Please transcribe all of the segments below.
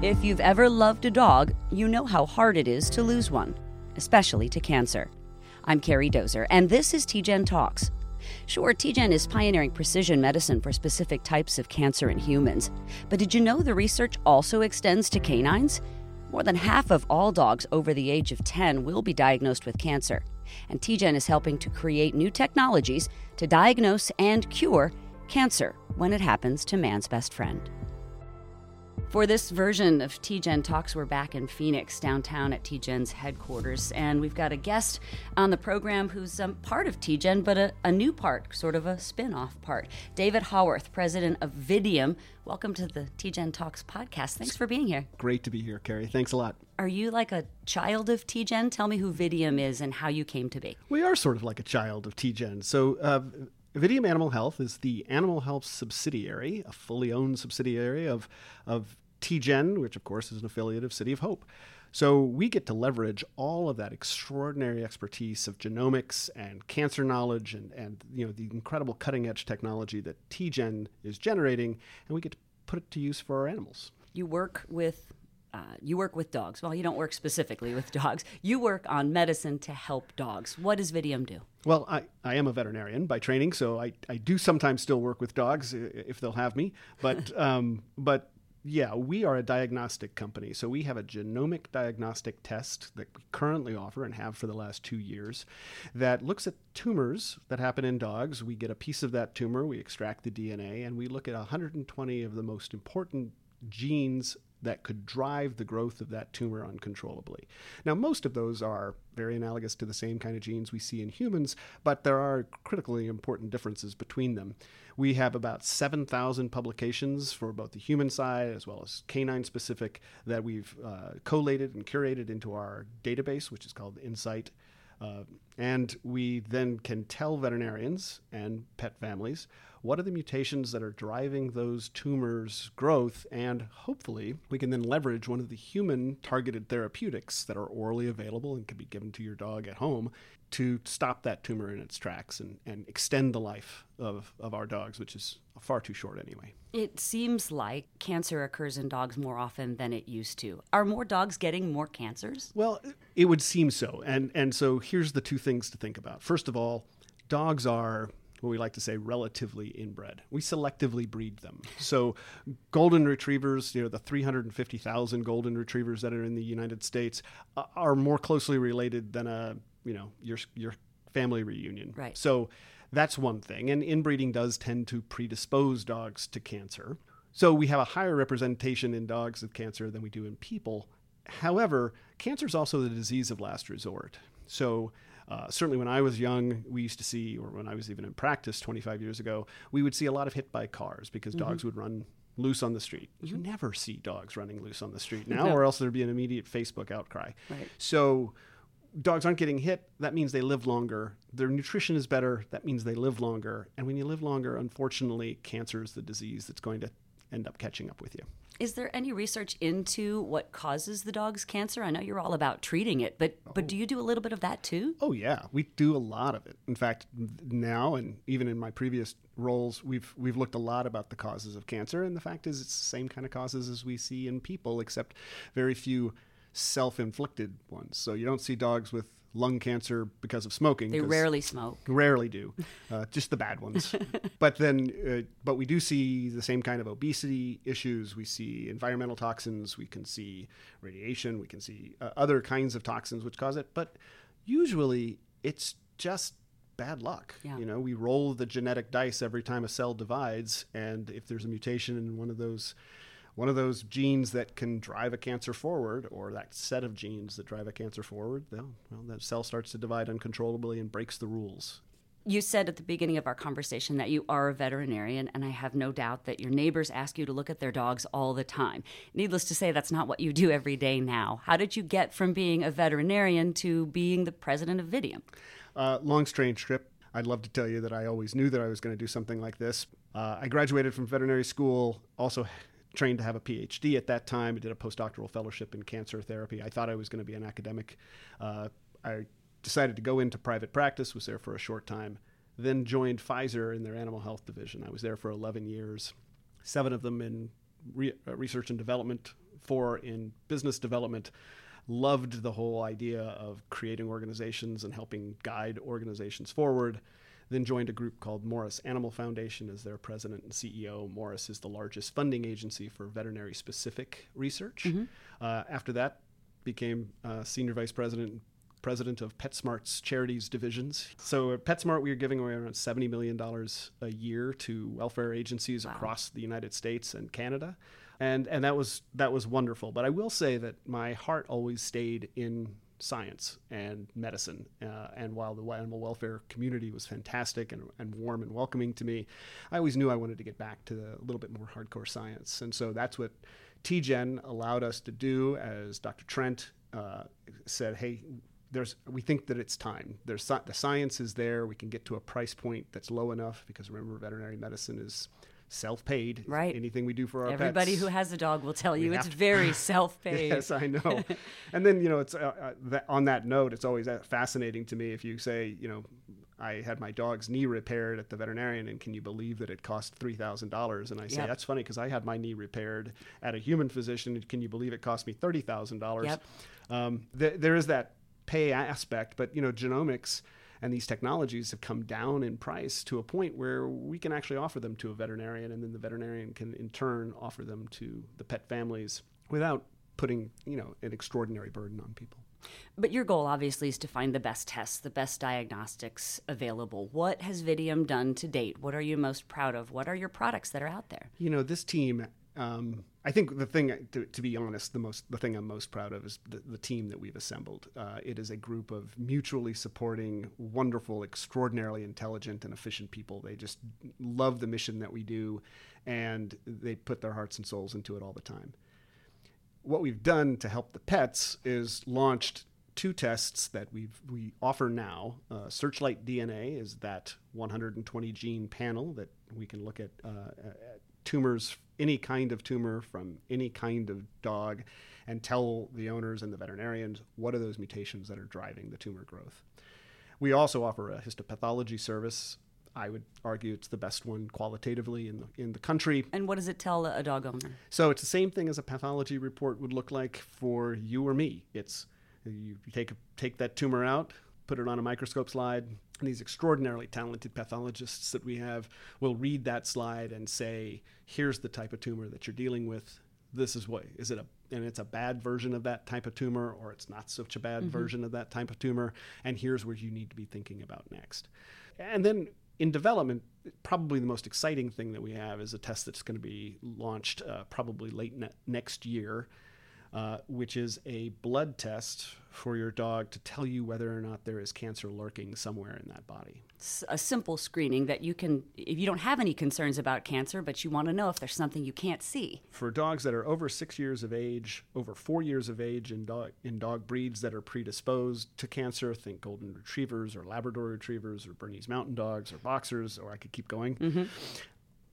If you've ever loved a dog, you know how hard it is to lose one, especially to cancer. I'm Carrie Dozer, and this is TGen Talks. Sure, TGen is pioneering precision medicine for specific types of cancer in humans. But did you know the research also extends to canines? More than half of all dogs over the age of 10 will be diagnosed with cancer. And TGen is helping to create new technologies to diagnose and cure cancer when it happens to man's best friend. For this version of TGen Talks, we're back in Phoenix, downtown at TGen's headquarters, and we've got a guest on the program who's um, part of TGen, but a, a new part, sort of a spin off part. David Haworth, president of Vidium. Welcome to the TGen Talks podcast. Thanks for being here. Great to be here, Carrie. Thanks a lot. Are you like a child of TGen? Tell me who Vidium is and how you came to be. We are sort of like a child of TGen. So, uh, Vidium Animal Health is the animal health subsidiary, a fully owned subsidiary of, of TGen, which of course is an affiliate of City of Hope. So we get to leverage all of that extraordinary expertise of genomics and cancer knowledge and, and you know the incredible cutting edge technology that TGen is generating, and we get to put it to use for our animals. You work with uh, you work with dogs. Well, you don't work specifically with dogs. You work on medicine to help dogs. What does Vidium do? Well, I, I am a veterinarian by training, so I, I do sometimes still work with dogs if they'll have me. But um, but yeah, we are a diagnostic company. So we have a genomic diagnostic test that we currently offer and have for the last two years that looks at tumors that happen in dogs. We get a piece of that tumor, we extract the DNA, and we look at 120 of the most important genes that could drive the growth of that tumor uncontrollably. Now, most of those are very analogous to the same kind of genes we see in humans, but there are critically important differences between them. We have about 7,000 publications for both the human side as well as canine specific that we've uh, collated and curated into our database, which is called Insight. Uh, and we then can tell veterinarians and pet families what are the mutations that are driving those tumors' growth, and hopefully we can then leverage one of the human targeted therapeutics that are orally available and can be given to your dog at home to stop that tumor in its tracks and, and extend the life of, of our dogs, which is far too short anyway. It seems like cancer occurs in dogs more often than it used to. Are more dogs getting more cancers? Well, it would seem so. And, and so here's the two things to think about. First of all, dogs are what we like to say relatively inbred. We selectively breed them. So golden retrievers, you know, the 350,000 golden retrievers that are in the United States uh, are more closely related than a, you know, your your family reunion. Right. So that's one thing. And inbreeding does tend to predispose dogs to cancer. So we have a higher representation in dogs of cancer than we do in people. However, cancer is also the disease of last resort. So uh, certainly when I was young, we used to see, or when I was even in practice 25 years ago, we would see a lot of hit by cars because mm-hmm. dogs would run loose on the street. Mm-hmm. You never see dogs running loose on the street now, no. or else there'd be an immediate Facebook outcry. Right. So dogs aren't getting hit. That means they live longer. Their nutrition is better. That means they live longer. And when you live longer, unfortunately, cancer is the disease that's going to end up catching up with you. Is there any research into what causes the dog's cancer? I know you're all about treating it, but oh. but do oh. you do a little bit of that too? Oh yeah, we do a lot of it. In fact, now and even in my previous roles, we've we've looked a lot about the causes of cancer, and the fact is, it's the same kind of causes as we see in people, except very few self-inflicted ones. So you don't see dogs with lung cancer because of smoking. They rarely smoke. Rarely do, uh, just the bad ones. but then, uh, but we do see the same kind of obesity issues. We see environmental toxins. We can see radiation. We can see uh, other kinds of toxins which cause it. But usually, it's just bad luck. Yeah. You know, we roll the genetic dice every time a cell divides, and if there's a mutation in one of those one of those genes that can drive a cancer forward, or that set of genes that drive a cancer forward, well, that cell starts to divide uncontrollably and breaks the rules. You said at the beginning of our conversation that you are a veterinarian, and I have no doubt that your neighbors ask you to look at their dogs all the time. Needless to say, that's not what you do every day now. How did you get from being a veterinarian to being the president of Vidium? Uh, long, strange trip. I'd love to tell you that I always knew that I was going to do something like this. Uh, I graduated from veterinary school, also trained to have a PhD at that time. I did a postdoctoral fellowship in cancer therapy. I thought I was going to be an academic. Uh, I decided to go into private practice, was there for a short time, then joined Pfizer in their animal health division. I was there for 11 years, seven of them in re- uh, research and development, four in business development. Loved the whole idea of creating organizations and helping guide organizations forward. Then joined a group called Morris Animal Foundation as their president and CEO. Morris is the largest funding agency for veterinary specific research. Mm-hmm. Uh, after that, became uh, senior vice president and president of PetSmart's charities divisions. So at PetSmart, we are giving away around $70 million a year to welfare agencies wow. across the United States and Canada. And, and that was that was wonderful. But I will say that my heart always stayed in science and medicine. Uh, and while the animal welfare community was fantastic and, and warm and welcoming to me, I always knew I wanted to get back to a little bit more hardcore science. And so that's what TGen allowed us to do as Dr. Trent uh, said, hey, there's we think that it's time. There's the science is there. We can get to a price point that's low enough because remember, veterinary medicine is self-paid. Right. Anything we do for our everybody pets, who has a dog will tell you it's very self-paid. yes, I know. and then you know, it's uh, uh, that, on that note, it's always uh, fascinating to me if you say, you know, I had my dog's knee repaired at the veterinarian, and can you believe that it cost three thousand dollars? And I say yep. that's funny because I had my knee repaired at a human physician. And can you believe it cost me thirty thousand yep. dollars? Um, th- there is that pay aspect, but you know, genomics and these technologies have come down in price to a point where we can actually offer them to a veterinarian, and then the veterinarian can in turn offer them to the pet families without putting you know an extraordinary burden on people. But your goal obviously is to find the best tests, the best diagnostics available. What has Vidium done to date? What are you most proud of? What are your products that are out there? You know, this team um, I think the thing, to, to, be honest, the most the thing I'm most proud of is the, the team that we've assembled. Uh, it is a group of mutually supporting, wonderful, extraordinarily intelligent and efficient people. They just love the mission that we do, and they put their hearts and souls into it all the time. What we've done to help the pets is launched two tests that we we offer now. Uh, Searchlight DNA is that 120 gene panel that we can look at, uh, at tumors any kind of tumor from any kind of dog and tell the owners and the veterinarians what are those mutations that are driving the tumor growth. We also offer a histopathology service. I would argue it's the best one qualitatively in the, in the country. And what does it tell a dog owner? So it's the same thing as a pathology report would look like for you or me. It's you take take that tumor out, put it on a microscope slide, and these extraordinarily talented pathologists that we have will read that slide and say, here's the type of tumor that you're dealing with. This is what is it a and it's a bad version of that type of tumor or it's not such a bad mm-hmm. version of that type of tumor and here's where you need to be thinking about next. And then in development, probably the most exciting thing that we have is a test that's going to be launched uh, probably late ne- next year uh, which is a blood test for your dog to tell you whether or not there is cancer lurking somewhere in that body. It's a simple screening that you can, if you don't have any concerns about cancer, but you want to know if there's something you can't see. For dogs that are over six years of age, over four years of age in dog, in dog breeds that are predisposed to cancer, think golden retrievers or Labrador retrievers or Bernese mountain dogs or boxers, or I could keep going. Mm-hmm.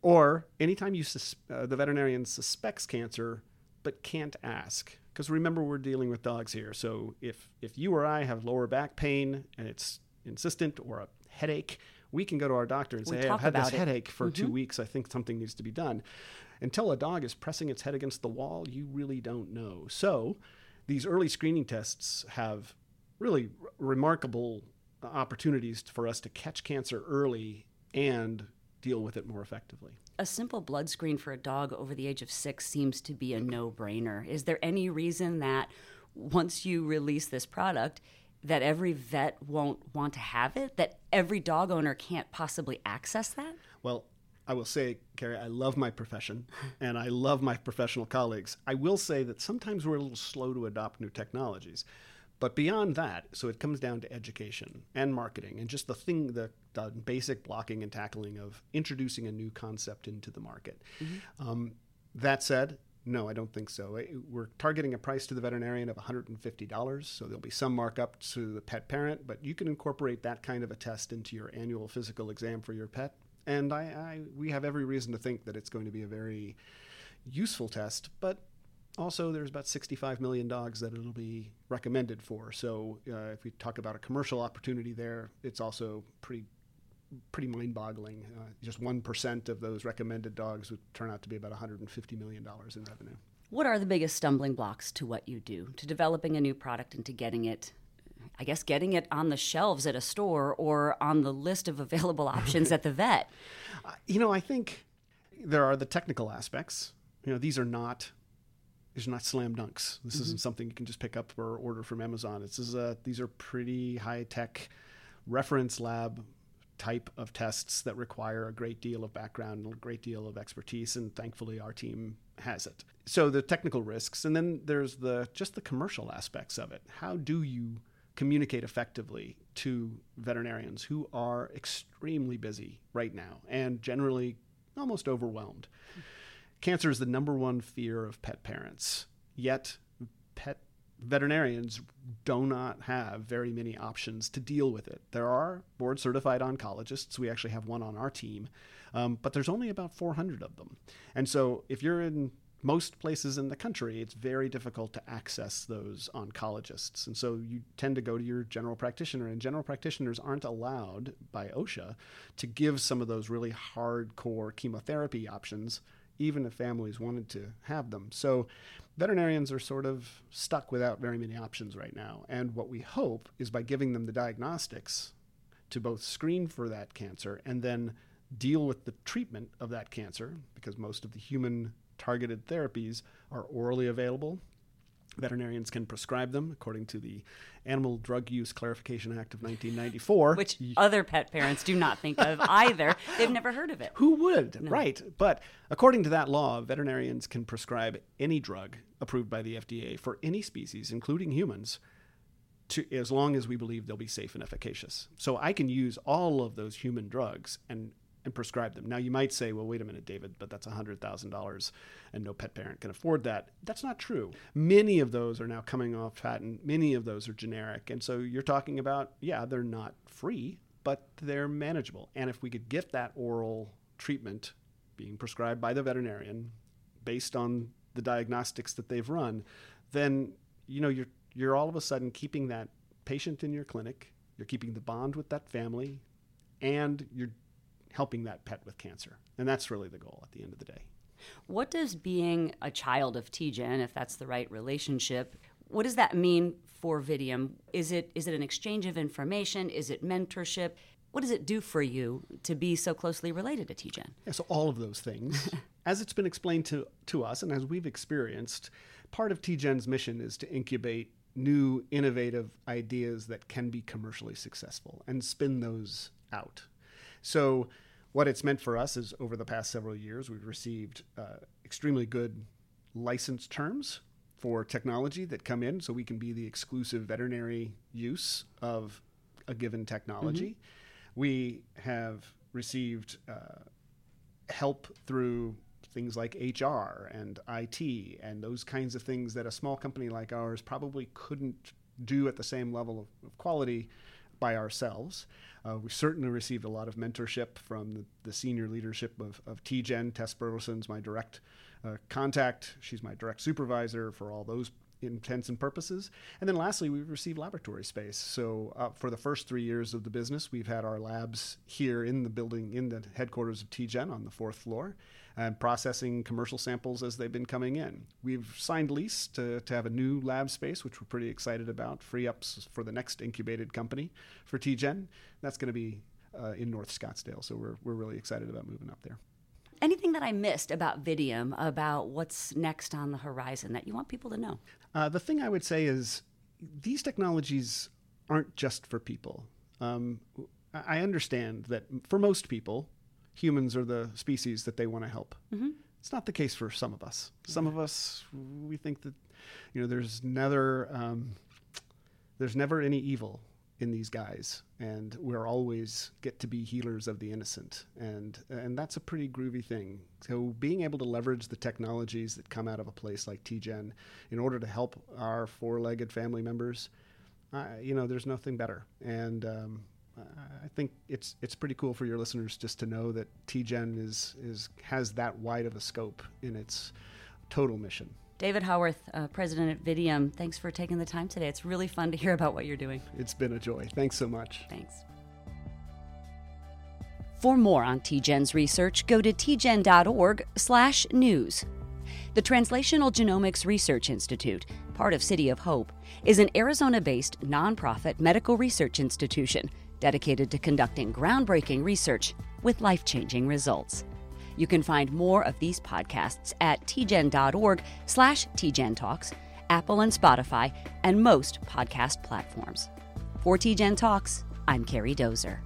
Or anytime you sus- uh, the veterinarian suspects cancer, but can't ask. Because remember, we're dealing with dogs here. So if, if you or I have lower back pain and it's insistent or a headache, we can go to our doctor and say, hey, I've had this it. headache for mm-hmm. two weeks. I think something needs to be done. Until a dog is pressing its head against the wall, you really don't know. So these early screening tests have really r- remarkable opportunities for us to catch cancer early and deal with it more effectively a simple blood screen for a dog over the age of six seems to be a no brainer. Is there any reason that once you release this product, that every vet won't want to have it? That every dog owner can't possibly access that? Well, I will say, Carrie, I love my profession and I love my professional colleagues. I will say that sometimes we're a little slow to adopt new technologies. But beyond that, so it comes down to education and marketing and just the thing, the, the basic blocking and tackling of introducing a new concept into the market. Mm-hmm. Um, that said, no, I don't think so. We're targeting a price to the veterinarian of $150, so there'll be some markup to the pet parent, but you can incorporate that kind of a test into your annual physical exam for your pet. And I, I we have every reason to think that it's going to be a very useful test, but also there's about 65 million dogs that it'll be recommended for. So uh, if we talk about a commercial opportunity there, it's also pretty pretty mind-boggling. Uh, just one percent of those recommended dogs would turn out to be about 150 million dollars in revenue. What are the biggest stumbling blocks to what you do, to developing a new product and to getting it, I guess, getting it on the shelves at a store or on the list of available options at the vet? Uh, you know, I think there are the technical aspects. You know, these are not these are not slam dunks. This mm-hmm. isn't something you can just pick up or order from Amazon. This is a, these are pretty high tech reference lab type of tests that require a great deal of background and a great deal of expertise and thankfully our team has it so the technical risks and then there's the just the commercial aspects of it how do you communicate effectively to veterinarians who are extremely busy right now and generally almost overwhelmed cancer is the number one fear of pet parents yet pet veterinarians do not have very many options to deal with it. There are board certified oncologists. We actually have one on our team, um, but there's only about 400 of them. And so if you're in most places in the country, it's very difficult to access those oncologists. And so you tend to go to your general practitioner, and general practitioners aren't allowed by OSHA to give some of those really hardcore chemotherapy options, even if families wanted to have them. So veterinarians are sort of stuck without very many options right now. And what we hope is by giving them the diagnostics to both screen for that cancer and then deal with the treatment of that cancer, because most of the human targeted therapies are orally available Veterinarians can prescribe them according to the Animal Drug Use Clarification Act of 1994. Which other pet parents do not think of either. They've never heard of it. Who would? No. Right. But according to that law, veterinarians can prescribe any drug approved by the FDA for any species, including humans, to, as long as we believe they'll be safe and efficacious. So I can use all of those human drugs and and prescribe them. Now, you might say, well, wait a minute, David, but that's $100,000 and no pet parent can afford that. That's not true. Many of those are now coming off patent, many of those are generic. And so you're talking about, yeah, they're not free, but they're manageable. And if we could get that oral treatment being prescribed by the veterinarian based on the diagnostics that they've run, then you know you're you're all of a sudden keeping that patient in your clinic, you're keeping the bond with that family, and you're helping that pet with cancer. And that's really the goal at the end of the day. What does being a child of TGen, if that's the right relationship, what does that mean for Vidium? Is it is it an exchange of information? Is it mentorship? What does it do for you to be so closely related to TGen? Yeah, so all of those things. as it's been explained to, to us and as we've experienced, part of TGen's mission is to incubate new innovative ideas that can be commercially successful and spin those out so, what it's meant for us is over the past several years, we've received uh, extremely good license terms for technology that come in so we can be the exclusive veterinary use of a given technology. Mm-hmm. We have received uh, help through things like HR and IT and those kinds of things that a small company like ours probably couldn't do at the same level of, of quality by ourselves. Uh, we certainly received a lot of mentorship from the, the senior leadership of, of TGen. Tess Burleson's my direct uh, contact. She's my direct supervisor for all those intents and purposes. And then lastly, we've received laboratory space. So uh, for the first three years of the business, we've had our labs here in the building, in the headquarters of TGen on the fourth floor and processing commercial samples as they've been coming in. We've signed lease to, to have a new lab space, which we're pretty excited about, free ups for the next incubated company for TGen. That's going to be uh, in North Scottsdale, so we're, we're really excited about moving up there. Anything that I missed about Vidium, about what's next on the horizon that you want people to know? Uh, the thing I would say is these technologies aren't just for people. Um, I understand that for most people, humans are the species that they want to help. Mm-hmm. It's not the case for some of us. Some of us, we think that, you know, there's never, um, there's never any evil in these guys, and we're always get to be healers of the innocent, and and that's a pretty groovy thing. So being able to leverage the technologies that come out of a place like TGen in order to help our four-legged family members, uh, you know, there's nothing better, and um, I think it's it's pretty cool for your listeners just to know that TGen is is has that wide of a scope in its total mission. David Haworth, uh, president at Vidium, thanks for taking the time today. It's really fun to hear about what you're doing. It's been a joy. Thanks so much. Thanks. For more on TGen's research, go to tgen.org/news. The Translational Genomics Research Institute, part of City of Hope, is an Arizona based nonprofit medical research institution dedicated to conducting groundbreaking research with life changing results. You can find more of these podcasts at tgen.org slash tgentalks, Apple and Spotify, and most podcast platforms. For TGen Talks, I'm Carrie Dozer.